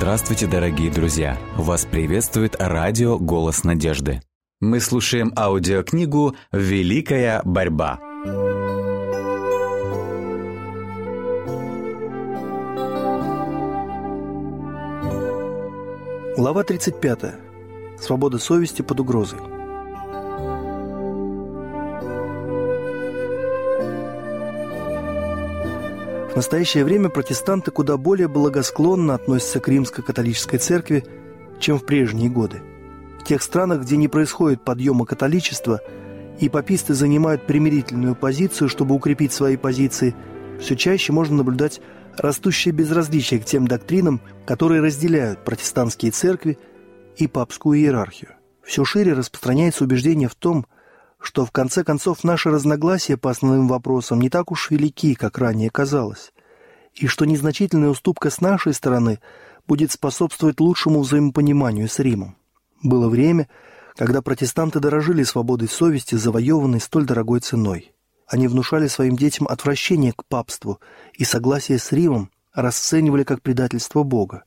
Здравствуйте, дорогие друзья! Вас приветствует радио «Голос надежды». Мы слушаем аудиокнигу «Великая борьба». Глава 35. Свобода совести под угрозой. Настоящее время протестанты куда более благосклонно относятся к римско-католической церкви, чем в прежние годы. В тех странах, где не происходит подъема католичества, и паписты занимают примирительную позицию, чтобы укрепить свои позиции, все чаще можно наблюдать растущее безразличие к тем доктринам, которые разделяют протестантские церкви и папскую иерархию. Все шире распространяется убеждение в том, что в конце концов наши разногласия по основным вопросам не так уж велики, как ранее казалось, и что незначительная уступка с нашей стороны будет способствовать лучшему взаимопониманию с Римом. Было время, когда протестанты дорожили свободой совести, завоеванной столь дорогой ценой. Они внушали своим детям отвращение к папству и согласие с Римом расценивали как предательство Бога.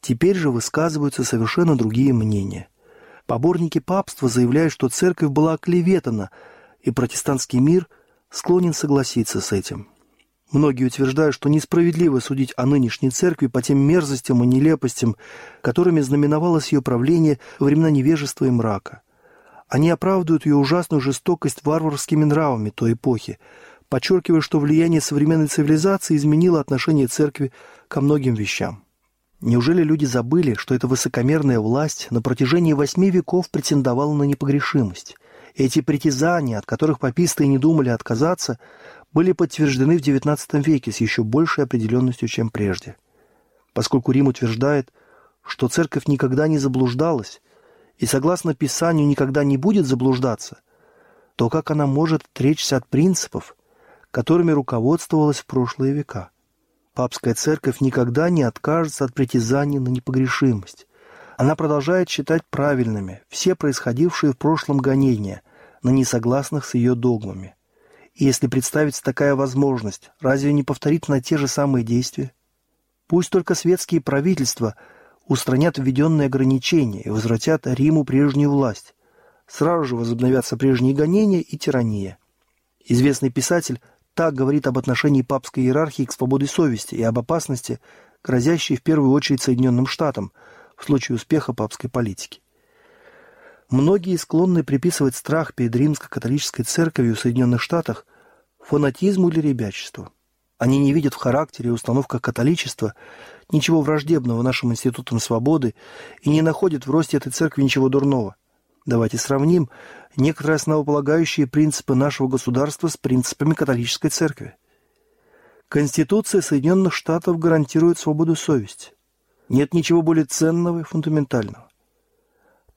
Теперь же высказываются совершенно другие мнения – Поборники папства заявляют, что церковь была оклеветана, и протестантский мир склонен согласиться с этим. Многие утверждают, что несправедливо судить о нынешней церкви по тем мерзостям и нелепостям, которыми знаменовалось ее правление во времена невежества и мрака. Они оправдывают ее ужасную жестокость варварскими нравами той эпохи, подчеркивая, что влияние современной цивилизации изменило отношение церкви ко многим вещам. Неужели люди забыли, что эта высокомерная власть на протяжении восьми веков претендовала на непогрешимость? Эти притязания, от которых паписты и не думали отказаться, были подтверждены в XIX веке с еще большей определенностью, чем прежде. Поскольку Рим утверждает, что церковь никогда не заблуждалась и, согласно Писанию, никогда не будет заблуждаться, то как она может отречься от принципов, которыми руководствовалась в прошлые века? Папская церковь никогда не откажется от притязаний на непогрешимость. Она продолжает считать правильными все происходившие в прошлом гонения на несогласных с ее догмами. И если представится такая возможность, разве не повторит на те же самые действия? Пусть только светские правительства устранят введенные ограничения и возвратят Риму прежнюю власть. Сразу же возобновятся прежние гонения и тирания. Известный писатель так говорит об отношении папской иерархии к свободе совести и об опасности, грозящей в первую очередь Соединенным Штатам в случае успеха папской политики. Многие склонны приписывать страх перед римско-католической церковью в Соединенных Штатах фанатизму или ребячеству. Они не видят в характере и установках католичества ничего враждебного нашим институтам свободы и не находят в росте этой церкви ничего дурного – Давайте сравним некоторые основополагающие принципы нашего государства с принципами католической церкви. Конституция Соединенных Штатов гарантирует свободу совести. Нет ничего более ценного и фундаментального.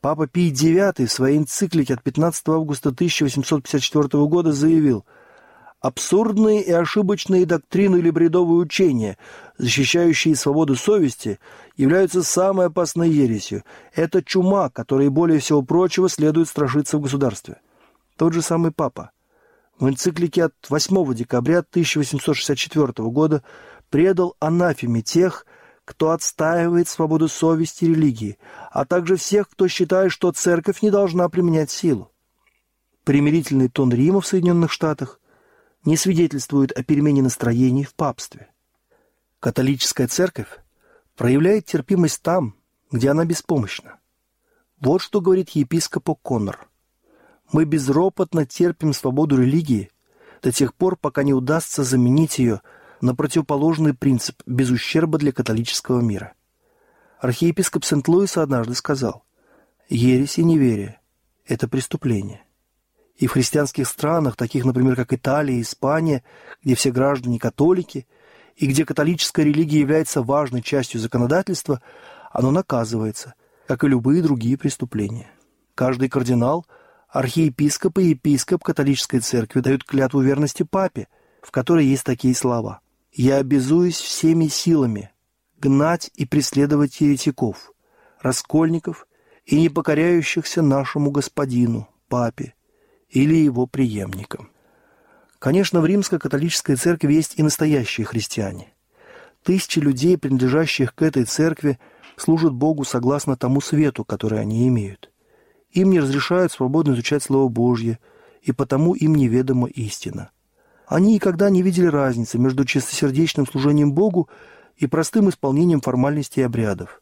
Папа Пий IX в своей энциклике от 15 августа 1854 года заявил – Абсурдные и ошибочные доктрины или бредовые учения, защищающие свободу совести, являются самой опасной ересью. Это чума, которой более всего прочего следует страшиться в государстве. Тот же самый папа. В энциклике от 8 декабря 1864 года предал анафеме тех, кто отстаивает свободу совести и религии, а также всех, кто считает, что церковь не должна применять силу. Примирительный тон Рима в Соединенных Штатах не свидетельствует о перемене настроений в папстве. Католическая церковь проявляет терпимость там, где она беспомощна. Вот что говорит епископ О'Коннор. «Мы безропотно терпим свободу религии до тех пор, пока не удастся заменить ее на противоположный принцип без ущерба для католического мира». Архиепископ Сент-Луиса однажды сказал, «Ересь и неверие – это преступление». И в христианских странах, таких, например, как Италия и Испания, где все граждане католики, и где католическая религия является важной частью законодательства, оно наказывается, как и любые другие преступления. Каждый кардинал, архиепископ и епископ католической церкви дают клятву верности папе, в которой есть такие слова. «Я обязуюсь всеми силами гнать и преследовать еретиков, раскольников и непокоряющихся нашему господину, папе, или его преемникам. Конечно, в римско-католической церкви есть и настоящие христиане. Тысячи людей, принадлежащих к этой церкви, служат Богу согласно тому свету, который они имеют. Им не разрешают свободно изучать Слово Божье, и потому им неведома истина. Они никогда не видели разницы между чистосердечным служением Богу и простым исполнением формальностей и обрядов.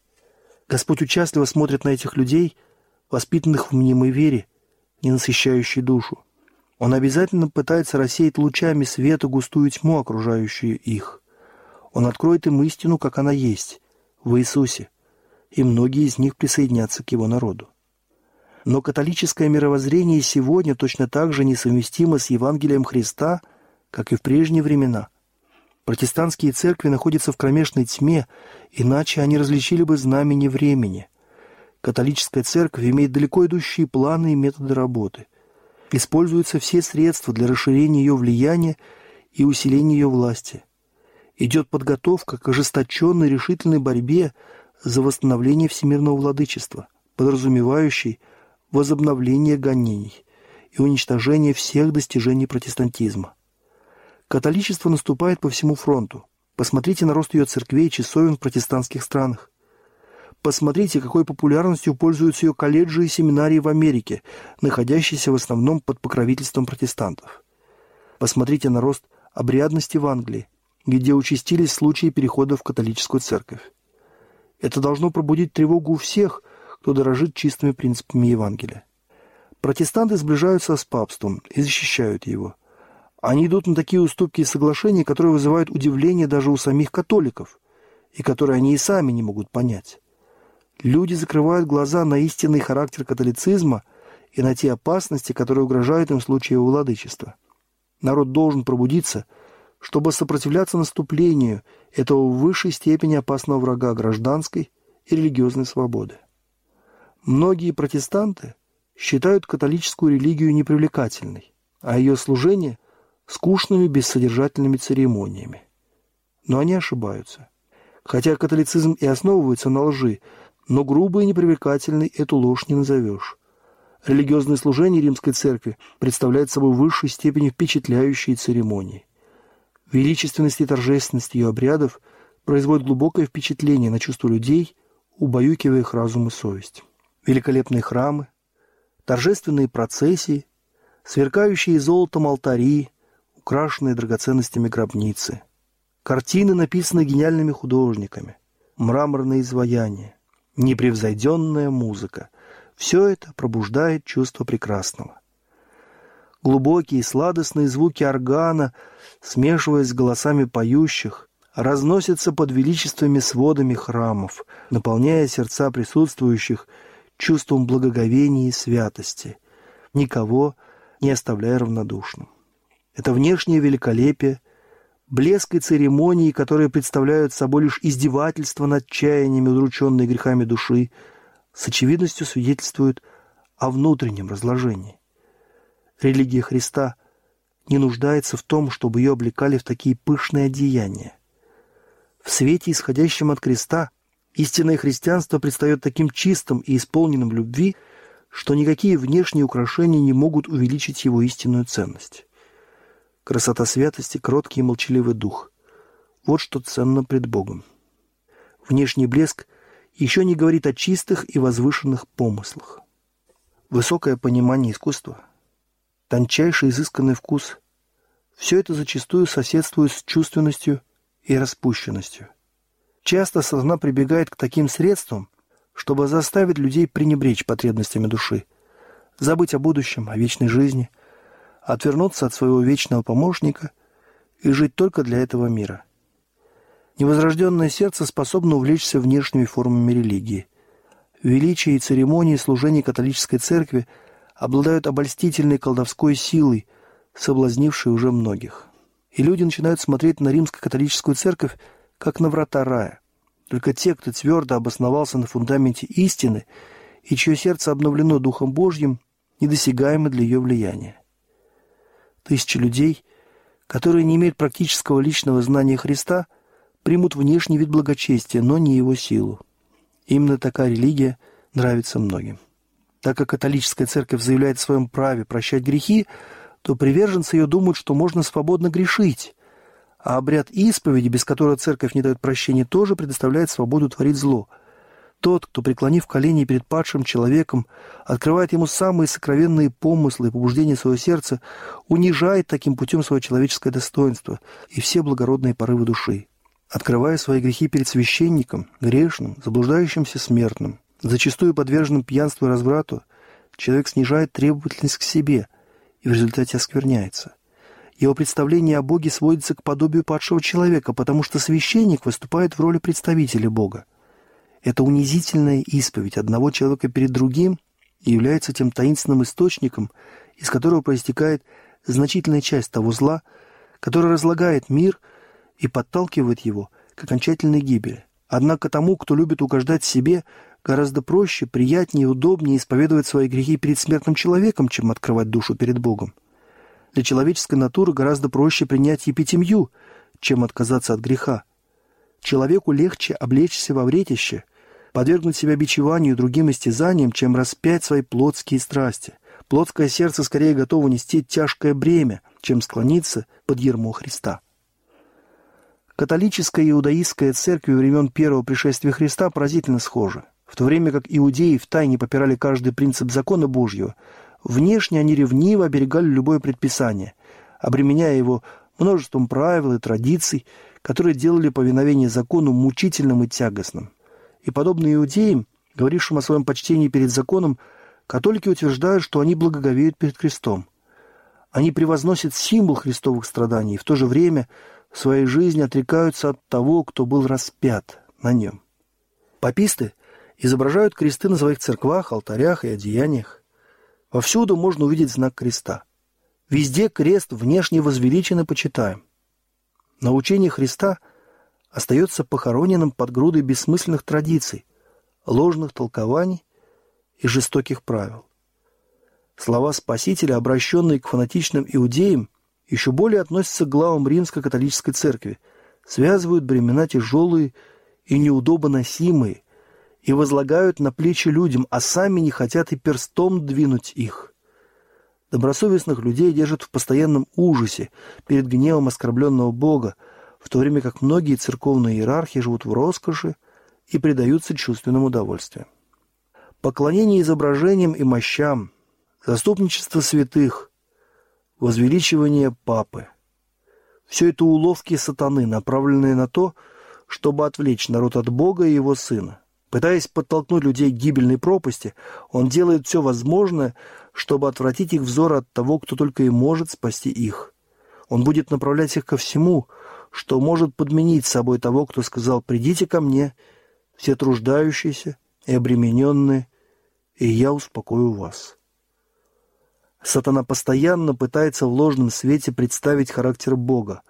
Господь участливо смотрит на этих людей, воспитанных в мнимой вере, не насыщающей душу. Он обязательно пытается рассеять лучами света густую тьму, окружающую их. Он откроет им истину, как она есть, в Иисусе, и многие из них присоединятся к его народу. Но католическое мировоззрение сегодня точно так же несовместимо с Евангелием Христа, как и в прежние времена. Протестантские церкви находятся в кромешной тьме, иначе они различили бы знамени времени. Католическая церковь имеет далеко идущие планы и методы работы. Используются все средства для расширения ее влияния и усиления ее власти. Идет подготовка к ожесточенной решительной борьбе за восстановление всемирного владычества, подразумевающей возобновление гонений и уничтожение всех достижений протестантизма. Католичество наступает по всему фронту. Посмотрите на рост ее церквей и часовен в протестантских странах. Посмотрите, какой популярностью пользуются ее колледжи и семинарии в Америке, находящиеся в основном под покровительством протестантов. Посмотрите на рост обрядности в Англии, где участились случаи перехода в католическую церковь. Это должно пробудить тревогу у всех, кто дорожит чистыми принципами Евангелия. Протестанты сближаются с папством и защищают его. Они идут на такие уступки и соглашения, которые вызывают удивление даже у самих католиков, и которые они и сами не могут понять. Люди закрывают глаза на истинный характер католицизма и на те опасности, которые угрожают им в случае его владычества. Народ должен пробудиться, чтобы сопротивляться наступлению этого в высшей степени опасного врага гражданской и религиозной свободы. Многие протестанты считают католическую религию непривлекательной, а ее служение – скучными бессодержательными церемониями. Но они ошибаются. Хотя католицизм и основывается на лжи, но грубо и непривлекательной эту ложь не назовешь. Религиозное служение римской церкви представляет собой в высшей степени впечатляющие церемонии. Величественность и торжественность ее обрядов производят глубокое впечатление на чувства людей, убаюкивая их разум и совесть. Великолепные храмы, торжественные процессии, сверкающие золотом алтари, украшенные драгоценностями гробницы, картины, написанные гениальными художниками, мраморные изваяния, непревзойденная музыка – все это пробуждает чувство прекрасного. Глубокие сладостные звуки органа, смешиваясь с голосами поющих, разносятся под величественными сводами храмов, наполняя сердца присутствующих чувством благоговения и святости, никого не оставляя равнодушным. Это внешнее великолепие, блеск и церемонии, которые представляют собой лишь издевательство над чаяниями, удрученной грехами души, с очевидностью свидетельствуют о внутреннем разложении. Религия Христа не нуждается в том, чтобы ее облекали в такие пышные одеяния. В свете, исходящем от креста, истинное христианство предстает таким чистым и исполненным любви, что никакие внешние украшения не могут увеличить его истинную ценность. Красота святости, кроткий и молчаливый дух – вот что ценно пред Богом. Внешний блеск еще не говорит о чистых и возвышенных помыслах. Высокое понимание искусства – тончайший изысканный вкус – все это зачастую соседствует с чувственностью и распущенностью. Часто сатана прибегает к таким средствам, чтобы заставить людей пренебречь потребностями души, забыть о будущем, о вечной жизни, отвернуться от своего вечного помощника и жить только для этого мира. Невозрожденное сердце способно увлечься внешними формами религии. Величие и церемонии служения католической церкви – обладают обольстительной колдовской силой, соблазнившей уже многих. И люди начинают смотреть на римско-католическую церковь как на врата рая. Только те, кто твердо обосновался на фундаменте истины и чье сердце обновлено Духом Божьим, недосягаемы для ее влияния. Тысячи людей, которые не имеют практического личного знания Христа, примут внешний вид благочестия, но не его силу. Именно такая религия нравится многим. Так как католическая церковь заявляет о своем праве прощать грехи, то приверженцы ее думают, что можно свободно грешить. А обряд исповеди, без которого церковь не дает прощения, тоже предоставляет свободу творить зло. Тот, кто, преклонив колени перед падшим человеком, открывает ему самые сокровенные помыслы и побуждения своего сердца, унижает таким путем свое человеческое достоинство и все благородные порывы души. Открывая свои грехи перед священником, грешным, заблуждающимся смертным, зачастую подверженным пьянству и разврату, человек снижает требовательность к себе и в результате оскверняется. Его представление о Боге сводится к подобию падшего человека, потому что священник выступает в роли представителя Бога. Это унизительная исповедь одного человека перед другим является тем таинственным источником, из которого проистекает значительная часть того зла, которое разлагает мир и подталкивает его к окончательной гибели. Однако тому, кто любит угождать себе, гораздо проще, приятнее и удобнее исповедовать свои грехи перед смертным человеком, чем открывать душу перед Богом. Для человеческой натуры гораздо проще принять епитемью, чем отказаться от греха. Человеку легче облечься во вретище, подвергнуть себя бичеванию и другим истязаниям, чем распять свои плотские страсти. Плотское сердце скорее готово нести тяжкое бремя, чем склониться под ермо Христа. Католическая и иудаистская церкви времен первого пришествия Христа поразительно схожи. В то время как иудеи втайне попирали каждый принцип закона Божьего, внешне они ревниво оберегали любое предписание, обременяя его множеством правил и традиций, которые делали повиновение закону мучительным и тягостным. И подобно иудеям, говорившим о своем почтении перед законом, католики утверждают, что они благоговеют перед крестом. Они превозносят символ христовых страданий и в то же время в своей жизни отрекаются от того, кто был распят на нем. Паписты изображают кресты на своих церквах, алтарях и одеяниях. Повсюду можно увидеть знак креста. Везде крест внешне возвеличен и почитаем. На учении Христа остается похороненным под грудой бессмысленных традиций, ложных толкований и жестоких правил. Слова Спасителя, обращенные к фанатичным иудеям, еще более относятся к главам римско-католической церкви, связывают бремена тяжелые и неудобоносимые и возлагают на плечи людям, а сами не хотят и перстом двинуть их. Добросовестных людей держат в постоянном ужасе перед гневом оскорбленного Бога, в то время как многие церковные иерархи живут в роскоши и предаются чувственным удовольствиям. Поклонение изображениям и мощам, заступничество святых, возвеличивание папы – все это уловки сатаны, направленные на то, чтобы отвлечь народ от Бога и его Сына. Пытаясь подтолкнуть людей к гибельной пропасти, он делает все возможное, чтобы отвратить их взор от того, кто только и может спасти их. Он будет направлять их ко всему, что может подменить собой того, кто сказал «придите ко мне, все труждающиеся и обремененные, и я успокою вас». Сатана постоянно пытается в ложном свете представить характер Бога,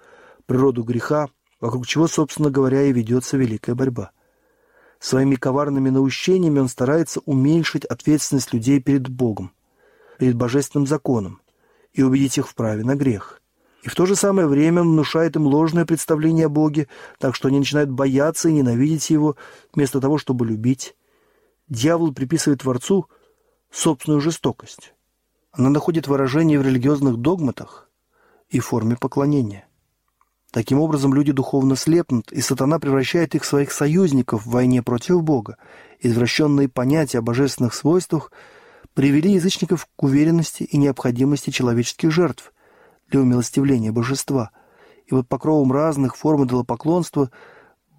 природу греха, вокруг чего, собственно говоря, и ведется великая борьба. Своими коварными наущениями он старается уменьшить ответственность людей перед Богом, перед божественным законом, и убедить их в праве на грех. И в то же самое время он внушает им ложное представление о Боге, так что они начинают бояться и ненавидеть Его, вместо того, чтобы любить. Дьявол приписывает Творцу собственную жестокость. Она находит выражение в религиозных догматах и форме поклонения. Таким образом, люди духовно слепнут, и сатана превращает их в своих союзников в войне против Бога. Извращенные понятия о божественных свойствах привели язычников к уверенности и необходимости человеческих жертв – для умилостивления божества, и под покровом разных форм идолопоклонства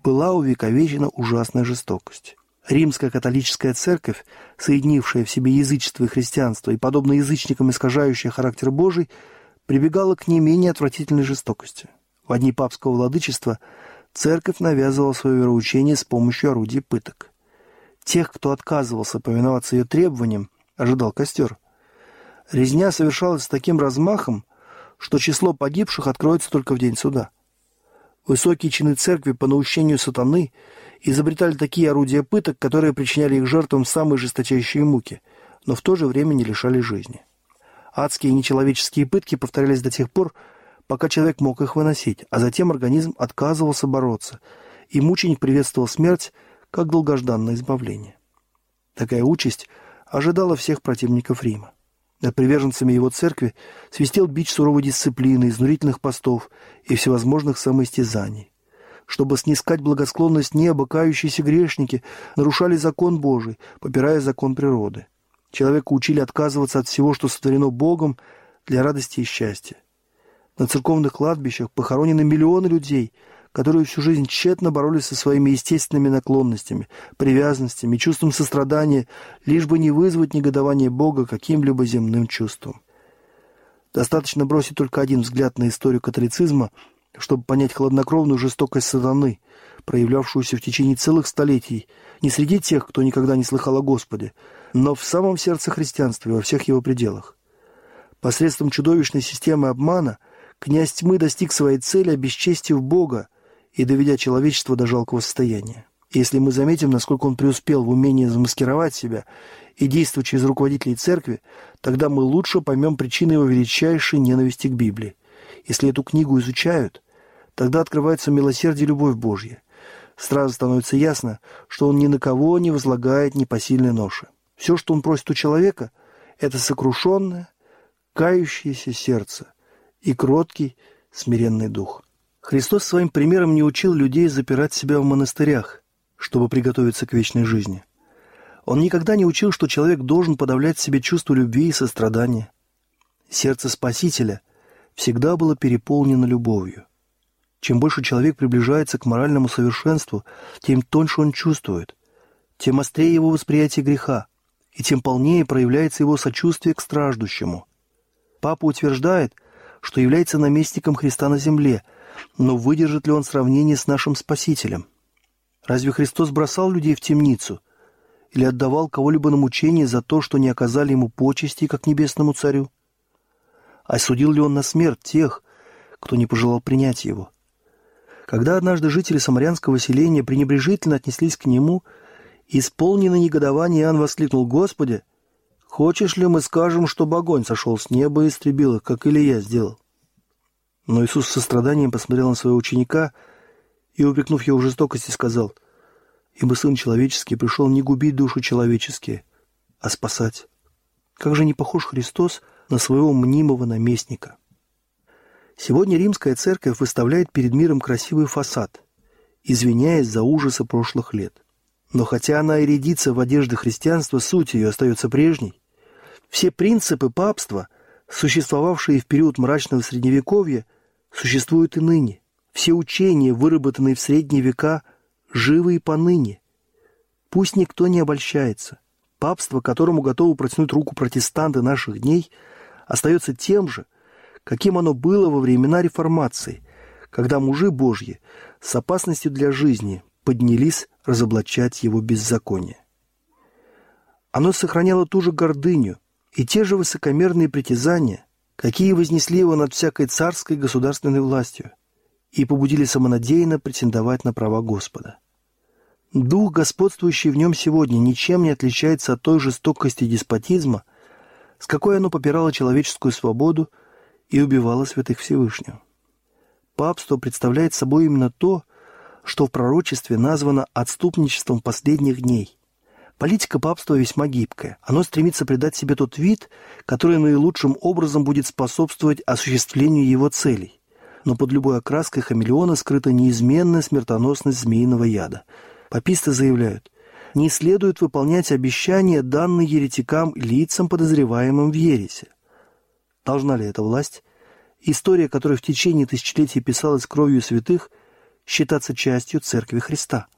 была увековечена ужасная жестокость. Римская католическая церковь, соединившая в себе язычество и христианство и, подобно язычникам, искажающая характер Божий, прибегала к не менее отвратительной жестокости. В дни папского владычества церковь навязывала свое вероучение с помощью орудий пыток. Тех, кто отказывался повиноваться ее требованиям, ожидал костер. Резня совершалась с таким размахом, что число погибших откроется только в день суда. Высокие чины церкви по наущению сатаны изобретали такие орудия пыток, которые причиняли их жертвам самые жесточайшие муки, но в то же время не лишали жизни. Адские нечеловеческие пытки повторялись до тех пор, пока человек мог их выносить, а затем организм отказывался бороться, и мученик приветствовал смерть как долгожданное избавление. Такая участь ожидала всех противников Рима. Над приверженцами его церкви свистел бич суровой дисциплины, изнурительных постов и всевозможных самоистязаний. чтобы снискать благосклонность неба, кающиеся грешники нарушали закон Божий, попирая закон природы. Человека учили отказываться от всего, что сотворено Богом, для радости и счастья. На церковных кладбищах похоронены миллионы людей, которые всю жизнь тщетно боролись со своими естественными наклонностями, привязанностями, чувством сострадания, лишь бы не вызвать негодование Бога каким-либо земным чувством. Достаточно бросить только один взгляд на историю католицизма – чтобы понять хладнокровную жестокость сатаны, проявлявшуюся в течение целых столетий не среди тех, кто никогда не слыхал о Господе, но в самом сердце христианства и во всех его пределах. Посредством чудовищной системы обмана князь тьмы достиг своей цели, обесчестив Бога и доведя человечество до жалкого состояния. Если мы заметим, насколько он преуспел в умении замаскировать себя и действовать через руководителей церкви, тогда мы лучше поймем причины его величайшей ненависти к Библии. Если эту книгу изучают, тогда открывается милосердие и любовь Божья. Сразу становится ясно, что он ни на кого не возлагает непосильной ноши. Все, что он просит у человека, это сокрушенное, кающееся сердце и кроткий, смиренный дух. Христос своим примером не учил людей запирать себя в монастырях, чтобы приготовиться к вечной жизни. Он никогда не учил, что человек должен подавлять в себе чувство любви и сострадания. Сердце Спасителя всегда было переполнено любовью. Чем больше человек приближается к моральному совершенству, тем тоньше он чувствует, тем острее его восприятие греха, и тем полнее проявляется его сочувствие к страждущему. Папа утверждает, что является наместником Христа на земле, но выдержит ли он сравнение с нашим Спасителем? Разве Христос бросал людей в темницу или отдавал кого-либо на мучение за то, что не оказали ему почести, как небесному царю? Осудил ли он на смерть тех, кто не пожелал принять его? Когда однажды жители самарянского селения пренебрежительно отнеслись к нему, исполненный негодование Иоанн воскликнул, «Господи, хочешь ли мы скажем, чтобы огонь сошел с неба и истребил их, как Илья сделал?» Но Иисус с состраданием посмотрел на своего ученика и, упрекнув его в жестокости, сказал, «Ибо Сын Человеческий пришел не губить души человеческие, а спасать. Как же не похож Христос на своего мнимого наместника. Сегодня римская церковь выставляет перед миром красивый фасад, извиняясь за ужасы прошлых лет. Но хотя она и рядится в одежды христианства, суть ее остается прежней. Все принципы папства, существовавшие в период мрачного средневековья, существуют и ныне. Все учения, выработанные в средние века, живы и поныне. Пусть никто не обольщается. Папство, которому готовы протянуть руку протестанты наших дней – остается тем же, каким оно было во времена реформации, когда мужи Божьи с опасностью для жизни поднялись разоблачать его беззаконие. Оно сохраняло ту же гордыню и те же высокомерные притязания, какие вознесли его над всякой царской государственной властью и побудили самонадеянно претендовать на права Господа. Дух, господствующий в нем сегодня, ничем не отличается от той жестокости деспотизма, с какой оно попирало человеческую свободу и убивало святых Всевышнего. Папство представляет собой именно то, что в пророчестве названо отступничеством последних дней. Политика папства весьма гибкая. Оно стремится придать себе тот вид, который наилучшим образом будет способствовать осуществлению его целей. Но под любой окраской хамелеона скрыта неизменная смертоносность змеиного яда. Паписты заявляют, не следует выполнять обещания, данные еретикам лицам, подозреваемым в ересе. Должна ли эта власть, история которой в течение тысячелетий писалась кровью святых, считаться частью Церкви Христа?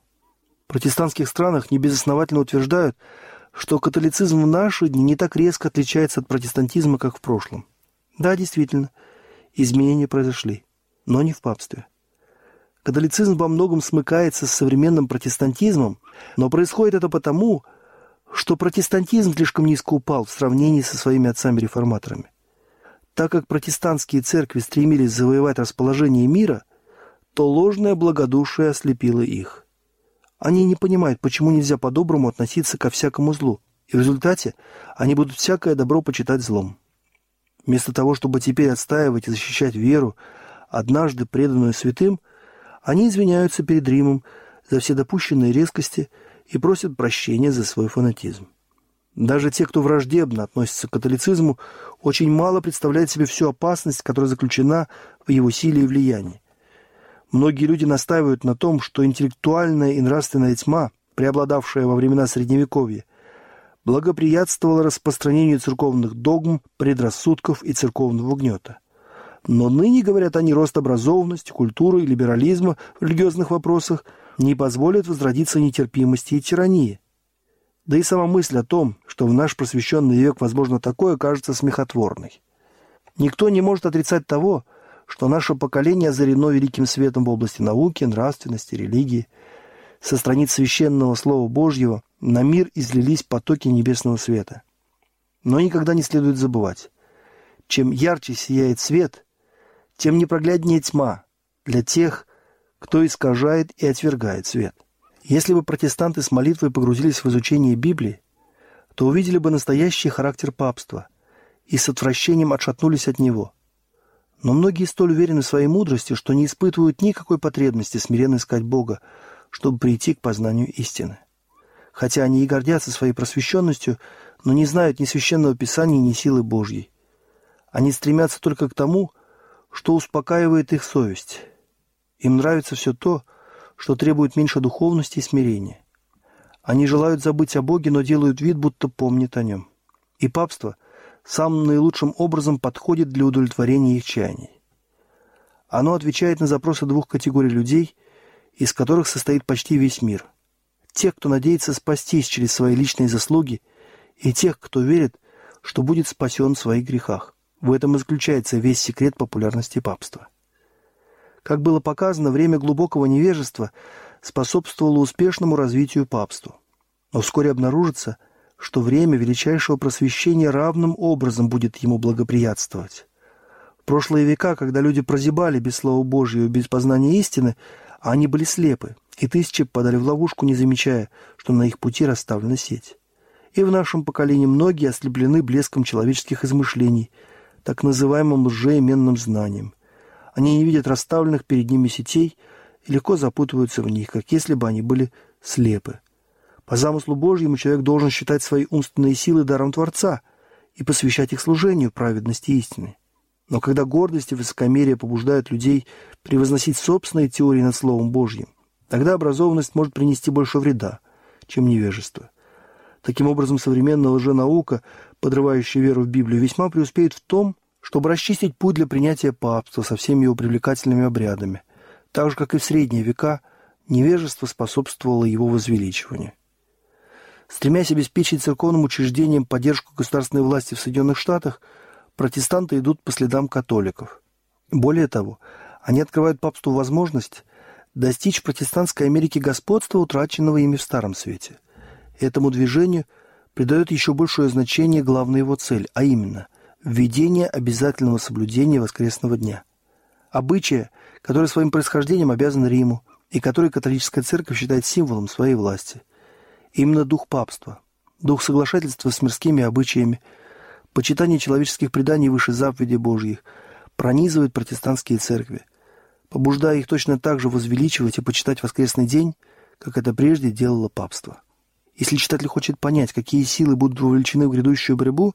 Протестантских странах небезосновательно утверждают, что католицизм в наши дни не так резко отличается от протестантизма, как в прошлом. Да, действительно, изменения произошли, но не в папстве. Католицизм во многом смыкается с современным протестантизмом, но происходит это потому, что протестантизм слишком низко упал в сравнении со своими отцами-реформаторами. Так как протестантские церкви стремились завоевать расположение мира, то ложное благодушие ослепило их. Они не понимают, почему нельзя по-доброму относиться ко всякому злу, и в результате они будут всякое добро почитать злом. Вместо того, чтобы теперь отстаивать и защищать веру, однажды преданную святым – они извиняются перед Римом за все допущенные резкости и просят прощения за свой фанатизм. Даже те, кто враждебно относится к католицизму, очень мало представляют себе всю опасность, которая заключена в его силе и влиянии. Многие люди настаивают на том, что интеллектуальная и нравственная тьма, преобладавшая во времена Средневековья, благоприятствовала распространению церковных догм, предрассудков и церковного гнета. Но ныне, говорят они, рост образованности, культуры и либерализма в религиозных вопросах не позволит возродиться нетерпимости и тирании. Да и сама мысль о том, что в наш просвещенный век возможно такое, кажется смехотворной. Никто не может отрицать того, что наше поколение озарено великим светом в области науки, нравственности, религии. Со страниц священного Слова Божьего на мир излились потоки небесного света. Но никогда не следует забывать, чем ярче сияет свет, тем непрогляднее тьма для тех, кто искажает и отвергает свет. Если бы протестанты с молитвой погрузились в изучение Библии, то увидели бы настоящий характер папства и с отвращением отшатнулись от него. Но многие столь уверены в своей мудрости, что не испытывают никакой потребности смиренно искать Бога, чтобы прийти к познанию истины. Хотя они и гордятся своей просвещенностью, но не знают ни священного писания, ни силы Божьей. Они стремятся только к тому, что успокаивает их совесть. Им нравится все то, что требует меньше духовности и смирения. Они желают забыть о Боге, но делают вид, будто помнят о нем. И папство самым наилучшим образом подходит для удовлетворения их чаяний. Оно отвечает на запросы двух категорий людей, из которых состоит почти весь мир. Тех, кто надеется спастись через свои личные заслуги, и тех, кто верит, что будет спасен в своих грехах. В этом и заключается весь секрет популярности папства. Как было показано, время глубокого невежества способствовало успешному развитию папству. Но вскоре обнаружится, что время величайшего просвещения равным образом будет ему благоприятствовать. В прошлые века, когда люди прозябали без Слова Божьего, без познания истины, они были слепы, и тысячи подали в ловушку, не замечая, что на их пути расставлена сеть. И в нашем поколении многие ослеплены блеском человеческих измышлений – так называемым лжеименным знанием. Они не видят расставленных перед ними сетей и легко запутываются в них, как если бы они были слепы. По замыслу Божьему человек должен считать свои умственные силы даром Творца и посвящать их служению праведности истины. Но когда гордость и высокомерие побуждают людей превозносить собственные теории над Словом Божьим, тогда образованность может принести больше вреда, чем невежество. Таким образом, современная лженаука подрывающий веру в Библию, весьма преуспеет в том, чтобы расчистить путь для принятия папства со всеми его привлекательными обрядами, так же, как и в средние века невежество способствовало его возвеличиванию. Стремясь обеспечить церковным учреждениям поддержку государственной власти в Соединенных Штатах, протестанты идут по следам католиков. Более того, они открывают папству возможность достичь протестантской Америке господства, утраченного ими в Старом Свете. Этому движению – придает еще большее значение главной его цель, а именно введение обязательного соблюдения воскресного дня. Обычая, который своим происхождением обязан Риму и который католическая церковь считает символом своей власти. Именно дух папства, дух соглашательства с мирскими обычаями, почитание человеческих преданий выше заповедей Божьих пронизывает протестантские церкви, побуждая их точно так же возвеличивать и почитать воскресный день, как это прежде делало папство. Если читатель хочет понять, какие силы будут вовлечены в грядущую борьбу,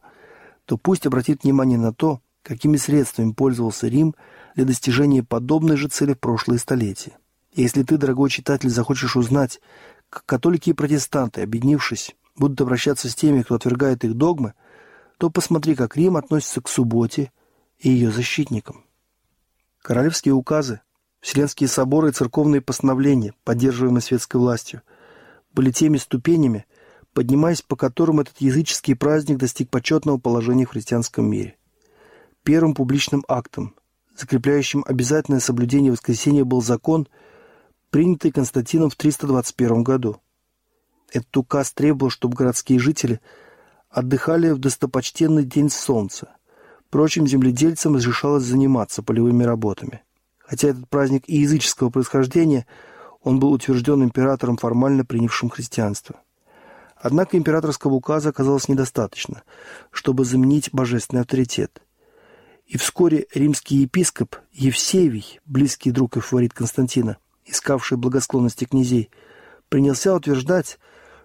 то пусть обратит внимание на то, какими средствами пользовался Рим для достижения подобной же цели в прошлые столетия. Если ты, дорогой читатель, захочешь узнать, католики и протестанты, объединившись, будут обращаться с теми, кто отвергает их догмы, то посмотри, как Рим относится к субботе и ее защитникам. Королевские указы, Вселенские соборы и церковные постановления, поддерживаемые светской властью – были теми ступенями, поднимаясь по которым этот языческий праздник достиг почетного положения в христианском мире. Первым публичным актом, закрепляющим обязательное соблюдение воскресения, был закон, принятый Константином в 321 году. Этот указ требовал, чтобы городские жители отдыхали в достопочтенный день солнца. Впрочем, земледельцам разрешалось заниматься полевыми работами. Хотя этот праздник и языческого происхождения – он был утвержден императором, формально принявшим христианство. Однако императорского указа оказалось недостаточно, чтобы заменить божественный авторитет. И вскоре римский епископ Евсевий, близкий друг и фаворит Константина, искавший благосклонности князей, принялся утверждать,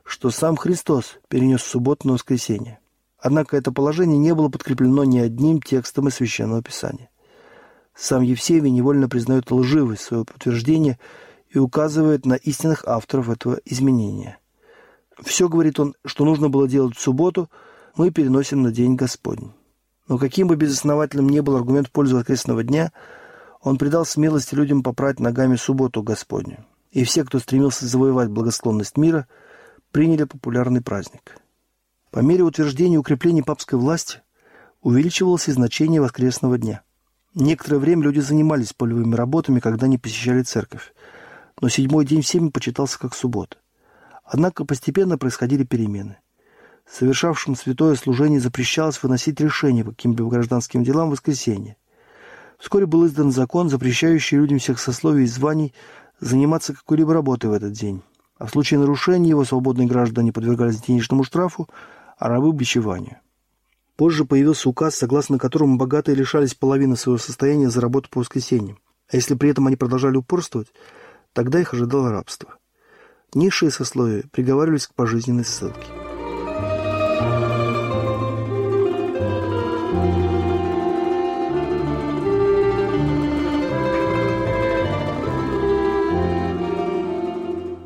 что сам Христос перенес субботу на воскресенье. Однако это положение не было подкреплено ни одним текстом из Священного Писания. Сам Евсевий невольно признает лживость своего утверждения и указывает на истинных авторов этого изменения. Все, говорит он, что нужно было делать в субботу, мы переносим на День Господень. Но каким бы безосновательным ни был аргумент в пользу воскресного дня, он придал смелости людям попрать ногами субботу Господню. И все, кто стремился завоевать благосклонность мира, приняли популярный праздник. По мере утверждения и укрепления папской власти увеличивалось и значение воскресного дня. Некоторое время люди занимались полевыми работами, когда не посещали церковь. Но седьмой день всеми почитался как суббота. Однако постепенно происходили перемены. Совершавшим святое служение запрещалось выносить решения по каким-либо гражданским делам в воскресенье. Вскоре был издан закон, запрещающий людям всех сословий и званий заниматься какой-либо работой в этот день. А в случае нарушения его свободные граждане подвергались денежному штрафу, а рабы – бичеванию. Позже появился указ, согласно которому богатые лишались половины своего состояния за работу по воскресеньям. А если при этом они продолжали упорствовать, тогда их ожидало рабство. Низшие сословия приговаривались к пожизненной ссылке.